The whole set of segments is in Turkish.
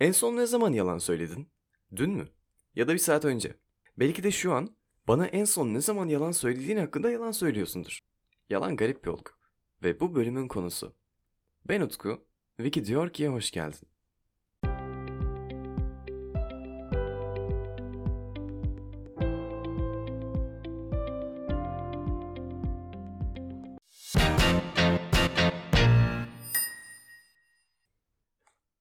En son ne zaman yalan söyledin? Dün mü? Ya da bir saat önce. Belki de şu an bana en son ne zaman yalan söylediğin hakkında yalan söylüyorsundur. Yalan garip bir olgu. Ve bu bölümün konusu. Ben Utku, Wiki diyor ki hoş geldin.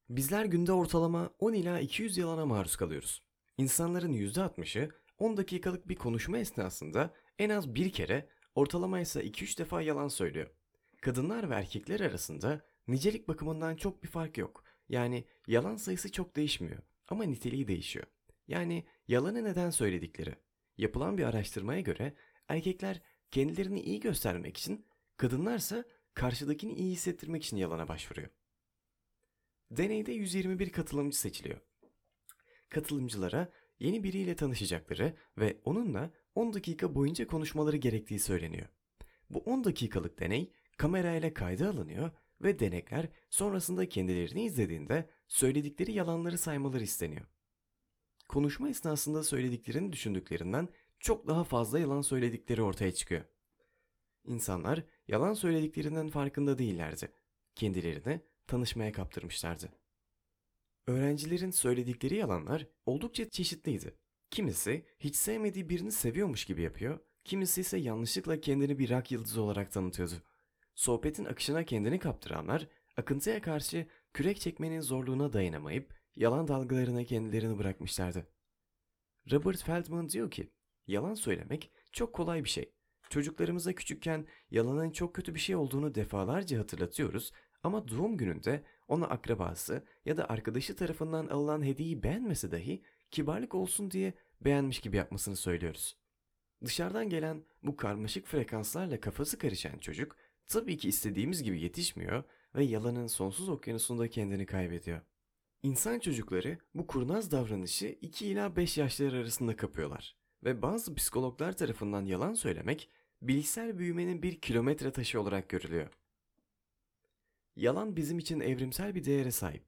Bizler günde ortalama 10 ila 200 yalana maruz kalıyoruz. İnsanların %60'ı 10 dakikalık bir konuşma esnasında en az bir kere, ortalama ise 2-3 defa yalan söylüyor. Kadınlar ve erkekler arasında nicelik bakımından çok bir fark yok. Yani yalan sayısı çok değişmiyor ama niteliği değişiyor. Yani yalanı neden söyledikleri. Yapılan bir araştırmaya göre erkekler kendilerini iyi göstermek için, kadınlarsa karşıdakini iyi hissettirmek için yalana başvuruyor. Deneyde 121 katılımcı seçiliyor. Katılımcılara yeni biriyle tanışacakları ve onunla 10 dakika boyunca konuşmaları gerektiği söyleniyor. Bu 10 dakikalık deney kamerayla kayda alınıyor ve denekler sonrasında kendilerini izlediğinde söyledikleri yalanları saymaları isteniyor. Konuşma esnasında söylediklerini düşündüklerinden çok daha fazla yalan söyledikleri ortaya çıkıyor. İnsanlar yalan söylediklerinden farkında değillerdi. Kendilerini tanışmaya kaptırmışlardı. Öğrencilerin söyledikleri yalanlar oldukça çeşitliydi. Kimisi hiç sevmediği birini seviyormuş gibi yapıyor, kimisi ise yanlışlıkla kendini bir rock yıldızı olarak tanıtıyordu. Sohbetin akışına kendini kaptıranlar, akıntıya karşı kürek çekmenin zorluğuna dayanamayıp yalan dalgalarına kendilerini bırakmışlardı. Robert Feldman diyor ki, yalan söylemek çok kolay bir şey. Çocuklarımıza küçükken yalanın çok kötü bir şey olduğunu defalarca hatırlatıyoruz ama doğum gününde ona akrabası ya da arkadaşı tarafından alınan hediyeyi beğenmese dahi kibarlık olsun diye beğenmiş gibi yapmasını söylüyoruz. Dışarıdan gelen bu karmaşık frekanslarla kafası karışan çocuk tabii ki istediğimiz gibi yetişmiyor ve yalanın sonsuz okyanusunda kendini kaybediyor. İnsan çocukları bu kurnaz davranışı 2 ila 5 yaşları arasında kapıyorlar ve bazı psikologlar tarafından yalan söylemek bilişsel büyümenin bir kilometre taşı olarak görülüyor. Yalan bizim için evrimsel bir değere sahip.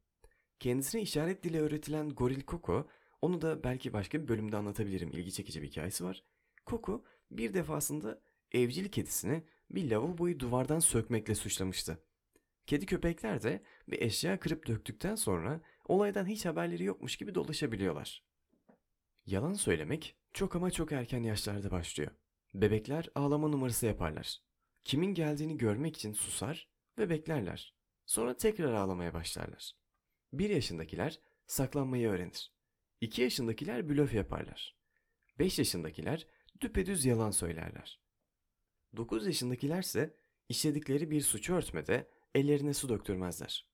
Kendisine işaret dili öğretilen goril Coco, onu da belki başka bir bölümde anlatabilirim. İlgi çekici bir hikayesi var. Coco bir defasında evcil kedisini bir lavaboyu duvardan sökmekle suçlamıştı. Kedi köpekler de bir eşya kırıp döktükten sonra olaydan hiç haberleri yokmuş gibi dolaşabiliyorlar. Yalan söylemek çok ama çok erken yaşlarda başlıyor. Bebekler ağlama numarası yaparlar. Kimin geldiğini görmek için susar ve beklerler. Sonra tekrar ağlamaya başlarlar. 1 yaşındakiler saklanmayı öğrenir. 2 yaşındakiler blöf yaparlar. 5 yaşındakiler düpedüz yalan söylerler. 9 yaşındakiler ise işledikleri bir suçu örtmede ellerine su döktürmezler.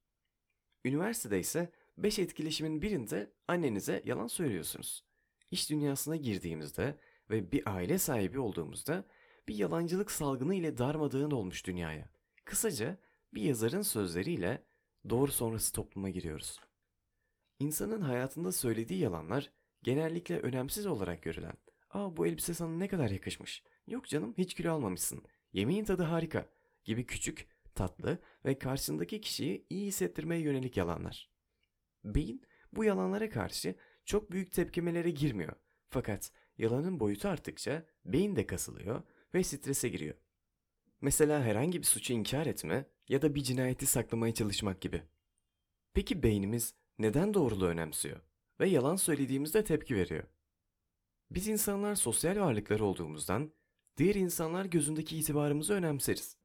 Üniversitede ise 5 etkileşimin birinde annenize yalan söylüyorsunuz. İş dünyasına girdiğimizde ve bir aile sahibi olduğumuzda bir yalancılık salgını ile darmadağın olmuş dünyaya. Kısaca bir yazarın sözleriyle doğru sonrası topluma giriyoruz. İnsanın hayatında söylediği yalanlar genellikle önemsiz olarak görülen ''Aa bu elbise sana ne kadar yakışmış. Yok canım hiç kilo almamışsın. Yemeğin tadı harika.'' gibi küçük, tatlı ve karşısındaki kişiyi iyi hissettirmeye yönelik yalanlar. Beyin bu yalanlara karşı çok büyük tepkimelere girmiyor. Fakat yalanın boyutu arttıkça beyin de kasılıyor ve strese giriyor. Mesela herhangi bir suçu inkar etme ya da bir cinayeti saklamaya çalışmak gibi. Peki beynimiz neden doğruluğu önemsiyor ve yalan söylediğimizde tepki veriyor? Biz insanlar sosyal varlıklar olduğumuzdan diğer insanlar gözündeki itibarımızı önemseriz.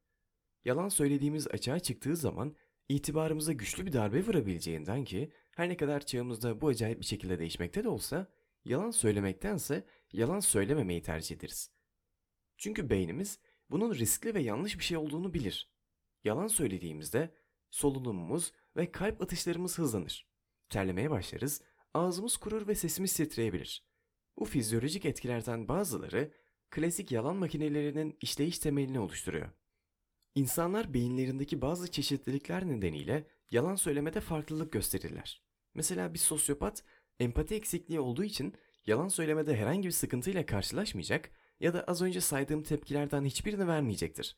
Yalan söylediğimiz açığa çıktığı zaman itibarımıza güçlü bir darbe vurabileceğinden ki her ne kadar çağımızda bu acayip bir şekilde değişmekte de olsa yalan söylemektense yalan söylememeyi tercih ederiz. Çünkü beynimiz bunun riskli ve yanlış bir şey olduğunu bilir. Yalan söylediğimizde solunumumuz ve kalp atışlarımız hızlanır. Terlemeye başlarız, ağzımız kurur ve sesimiz titreyebilir. Bu fizyolojik etkilerden bazıları klasik yalan makinelerinin işleyiş temelini oluşturuyor. İnsanlar beyinlerindeki bazı çeşitlilikler nedeniyle yalan söylemede farklılık gösterirler. Mesela bir sosyopat empati eksikliği olduğu için yalan söylemede herhangi bir sıkıntıyla karşılaşmayacak ya da az önce saydığım tepkilerden hiçbirini vermeyecektir.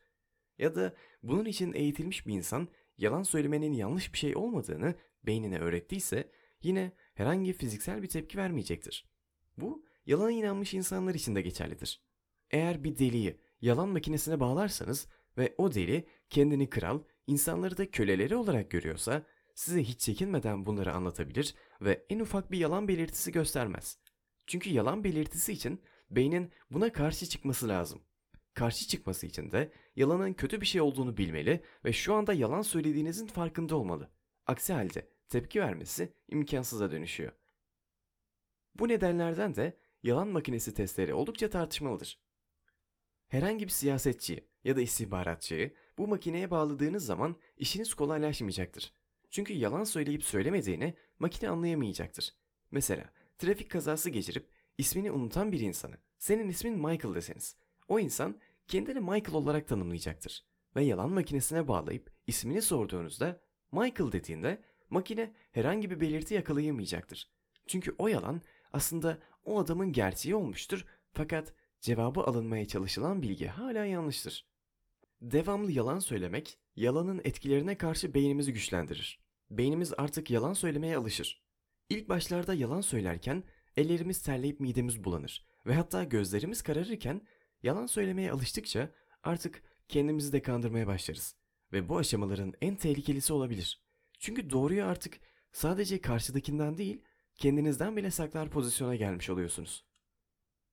Ya da bunun için eğitilmiş bir insan yalan söylemenin yanlış bir şey olmadığını beynine öğrettiyse yine herhangi fiziksel bir tepki vermeyecektir. Bu yalana inanmış insanlar için de geçerlidir. Eğer bir deliği yalan makinesine bağlarsanız ve o deli kendini kral, insanları da köleleri olarak görüyorsa size hiç çekinmeden bunları anlatabilir ve en ufak bir yalan belirtisi göstermez. Çünkü yalan belirtisi için beynin buna karşı çıkması lazım. Karşı çıkması için de yalanın kötü bir şey olduğunu bilmeli ve şu anda yalan söylediğinizin farkında olmalı. Aksi halde tepki vermesi imkansıza dönüşüyor. Bu nedenlerden de yalan makinesi testleri oldukça tartışmalıdır. Herhangi bir siyasetçiyi ya da istihbaratçıyı bu makineye bağladığınız zaman işiniz kolaylaşmayacaktır. Çünkü yalan söyleyip söylemediğini makine anlayamayacaktır. Mesela trafik kazası geçirip ismini unutan bir insanı senin ismin Michael deseniz o insan kendini Michael olarak tanımlayacaktır. Ve yalan makinesine bağlayıp ismini sorduğunuzda Michael dediğinde makine herhangi bir belirti yakalayamayacaktır. Çünkü o yalan aslında o adamın gerçeği olmuştur fakat cevabı alınmaya çalışılan bilgi hala yanlıştır. Devamlı yalan söylemek, yalanın etkilerine karşı beynimizi güçlendirir. Beynimiz artık yalan söylemeye alışır. İlk başlarda yalan söylerken ellerimiz terleyip midemiz bulanır ve hatta gözlerimiz kararırken yalan söylemeye alıştıkça artık kendimizi de kandırmaya başlarız. Ve bu aşamaların en tehlikelisi olabilir. Çünkü doğruyu artık sadece karşıdakinden değil, kendinizden bile saklar pozisyona gelmiş oluyorsunuz.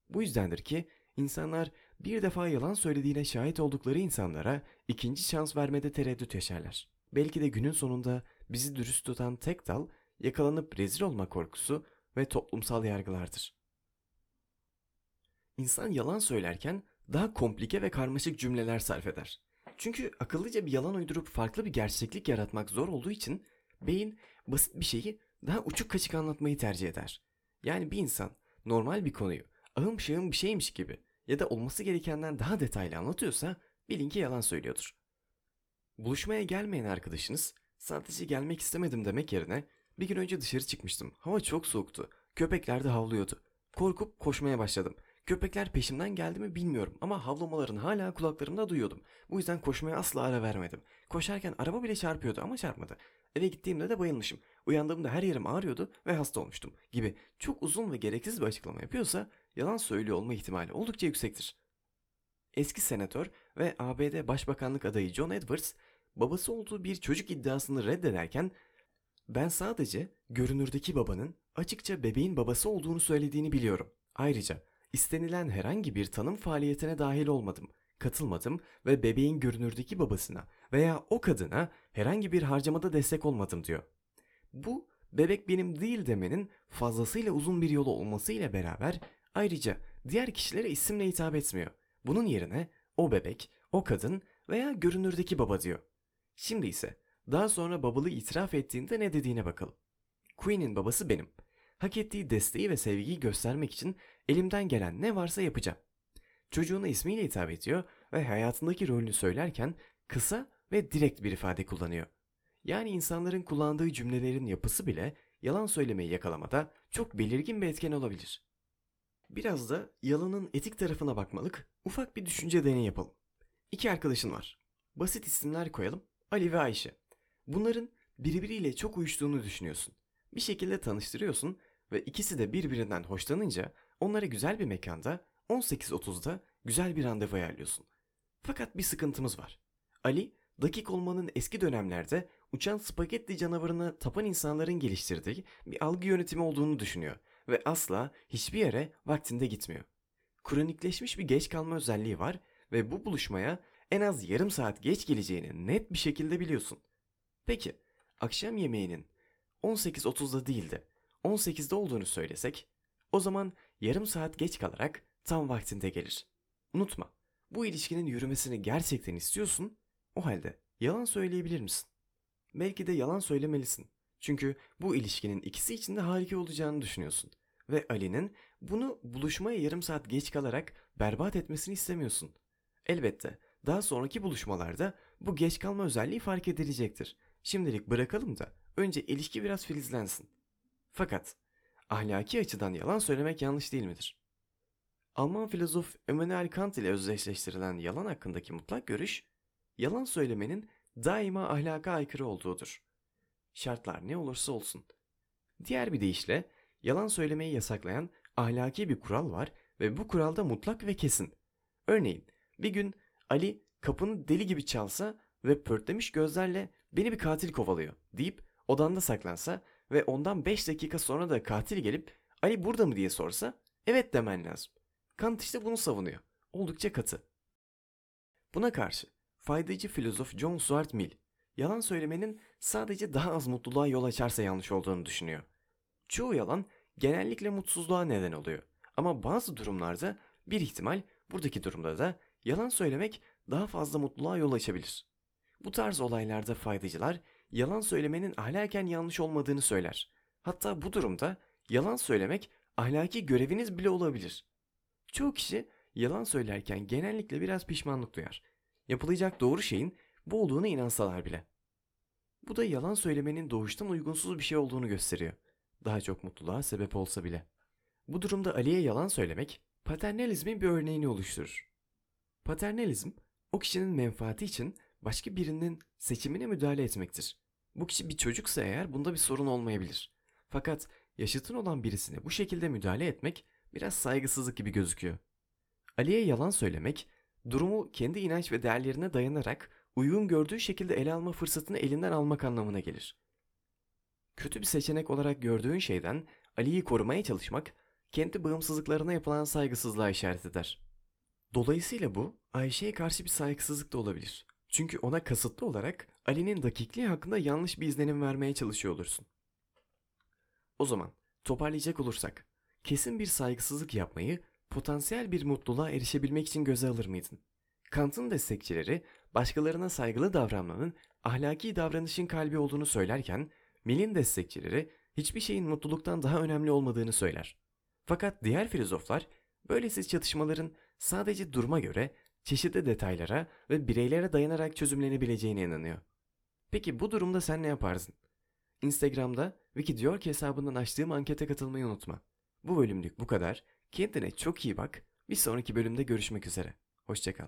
Bu yüzdendir ki insanlar bir defa yalan söylediğine şahit oldukları insanlara ikinci şans vermede tereddüt yaşarlar. Belki de günün sonunda bizi dürüst tutan tek dal yakalanıp rezil olma korkusu ve toplumsal yargılardır. İnsan yalan söylerken daha komplike ve karmaşık cümleler sarf eder. Çünkü akıllıca bir yalan uydurup farklı bir gerçeklik yaratmak zor olduğu için beyin basit bir şeyi daha uçuk kaçık anlatmayı tercih eder. Yani bir insan normal bir konuyu ahım şahım bir şeymiş gibi ya da olması gerekenden daha detaylı anlatıyorsa bilin ki yalan söylüyordur. Buluşmaya gelmeyen arkadaşınız sadece gelmek istemedim demek yerine bir gün önce dışarı çıkmıştım. Hava çok soğuktu. Köpekler de havlıyordu. Korkup koşmaya başladım. Köpekler peşimden geldi mi bilmiyorum ama havlamalarını hala kulaklarımda duyuyordum. Bu yüzden koşmaya asla ara vermedim. Koşarken araba bile çarpıyordu ama çarpmadı. Eve gittiğimde de bayılmışım. Uyandığımda her yerim ağrıyordu ve hasta olmuştum gibi çok uzun ve gereksiz bir açıklama yapıyorsa yalan söylüyor olma ihtimali oldukça yüksektir. Eski senatör ve ABD Başbakanlık adayı John Edwards babası olduğu bir çocuk iddiasını reddederken ben sadece görünürdeki babanın açıkça bebeğin babası olduğunu söylediğini biliyorum. Ayrıca istenilen herhangi bir tanım faaliyetine dahil olmadım, katılmadım ve bebeğin görünürdeki babasına veya o kadına herhangi bir harcamada destek olmadım diyor. Bu bebek benim değil demenin fazlasıyla uzun bir yolu olmasıyla beraber ayrıca diğer kişilere isimle hitap etmiyor. Bunun yerine o bebek, o kadın veya görünürdeki baba diyor. Şimdi ise daha sonra babalığı itiraf ettiğinde ne dediğine bakalım. Queen'in babası benim. Hak ettiği desteği ve sevgiyi göstermek için elimden gelen ne varsa yapacağım. Çocuğuna ismiyle hitap ediyor ve hayatındaki rolünü söylerken kısa ve direkt bir ifade kullanıyor. Yani insanların kullandığı cümlelerin yapısı bile yalan söylemeyi yakalamada çok belirgin bir etken olabilir. Biraz da yalanın etik tarafına bakmalık ufak bir düşünce deneyi yapalım. İki arkadaşın var. Basit isimler koyalım. Ali ve Ayşe. Bunların birbiriyle çok uyuştuğunu düşünüyorsun. Bir şekilde tanıştırıyorsun ve ikisi de birbirinden hoşlanınca onlara güzel bir mekanda 18.30'da güzel bir randevu ayarlıyorsun. Fakat bir sıkıntımız var. Ali, dakik olmanın eski dönemlerde uçan spagetti canavarına tapan insanların geliştirdiği bir algı yönetimi olduğunu düşünüyor ve asla hiçbir yere vaktinde gitmiyor. Kronikleşmiş bir geç kalma özelliği var ve bu buluşmaya en az yarım saat geç geleceğini net bir şekilde biliyorsun. Peki, akşam yemeğinin 18.30'da değil de 18'de olduğunu söylesek, o zaman yarım saat geç kalarak tam vaktinde gelir. Unutma, bu ilişkinin yürümesini gerçekten istiyorsun, o halde yalan söyleyebilir misin? Belki de yalan söylemelisin. Çünkü bu ilişkinin ikisi için de harika olacağını düşünüyorsun. Ve Ali'nin bunu buluşmaya yarım saat geç kalarak berbat etmesini istemiyorsun. Elbette daha sonraki buluşmalarda bu geç kalma özelliği fark edilecektir. Şimdilik bırakalım da önce ilişki biraz filizlensin. Fakat ahlaki açıdan yalan söylemek yanlış değil midir? Alman filozof Immanuel Kant ile özdeşleştirilen yalan hakkındaki mutlak görüş, yalan söylemenin daima ahlaka aykırı olduğudur. Şartlar ne olursa olsun. Diğer bir deyişle yalan söylemeyi yasaklayan ahlaki bir kural var ve bu kuralda mutlak ve kesin. Örneğin bir gün Ali kapını deli gibi çalsa ve pörtlemiş gözlerle beni bir katil kovalıyor deyip odanda saklansa ve ondan 5 dakika sonra da katil gelip Ali burada mı diye sorsa evet demen lazım. Kant işte bunu savunuyor. Oldukça katı. Buna karşı faydacı filozof John Stuart Mill yalan söylemenin sadece daha az mutluluğa yol açarsa yanlış olduğunu düşünüyor. Çoğu yalan genellikle mutsuzluğa neden oluyor. Ama bazı durumlarda bir ihtimal buradaki durumda da yalan söylemek daha fazla mutluluğa yol açabilir. Bu tarz olaylarda faydacılar yalan söylemenin ahlaken yanlış olmadığını söyler. Hatta bu durumda yalan söylemek ahlaki göreviniz bile olabilir. Çoğu kişi yalan söylerken genellikle biraz pişmanlık duyar. Yapılacak doğru şeyin bu olduğuna inansalar bile. Bu da yalan söylemenin doğuştan uygunsuz bir şey olduğunu gösteriyor. Daha çok mutluluğa sebep olsa bile. Bu durumda Ali'ye yalan söylemek paternalizmin bir örneğini oluşturur. Paternalizm o kişinin menfaati için başka birinin seçimine müdahale etmektir. Bu kişi bir çocuksa eğer bunda bir sorun olmayabilir. Fakat yaşıtın olan birisine bu şekilde müdahale etmek biraz saygısızlık gibi gözüküyor. Ali'ye yalan söylemek, durumu kendi inanç ve değerlerine dayanarak uygun gördüğü şekilde ele alma fırsatını elinden almak anlamına gelir. Kötü bir seçenek olarak gördüğün şeyden Ali'yi korumaya çalışmak, kendi bağımsızlıklarına yapılan saygısızlığa işaret eder. Dolayısıyla bu, Ayşe'ye karşı bir saygısızlık da olabilir. Çünkü ona kasıtlı olarak Ali'nin dakikliği hakkında yanlış bir izlenim vermeye çalışıyor olursun. O zaman toparlayacak olursak, kesin bir saygısızlık yapmayı potansiyel bir mutluluğa erişebilmek için göze alır mıydın? Kant'ın destekçileri başkalarına saygılı davranmanın ahlaki davranışın kalbi olduğunu söylerken, Mill'in destekçileri hiçbir şeyin mutluluktan daha önemli olmadığını söyler. Fakat diğer filozoflar böylesi çatışmaların sadece duruma göre çeşitli detaylara ve bireylere dayanarak çözümlenebileceğine inanıyor. Peki bu durumda sen ne yaparsın? Instagram'da Wikidiork hesabından açtığım ankete katılmayı unutma. Bu bölümlük bu kadar. Kendine çok iyi bak. Bir sonraki bölümde görüşmek üzere. Hoşçakal.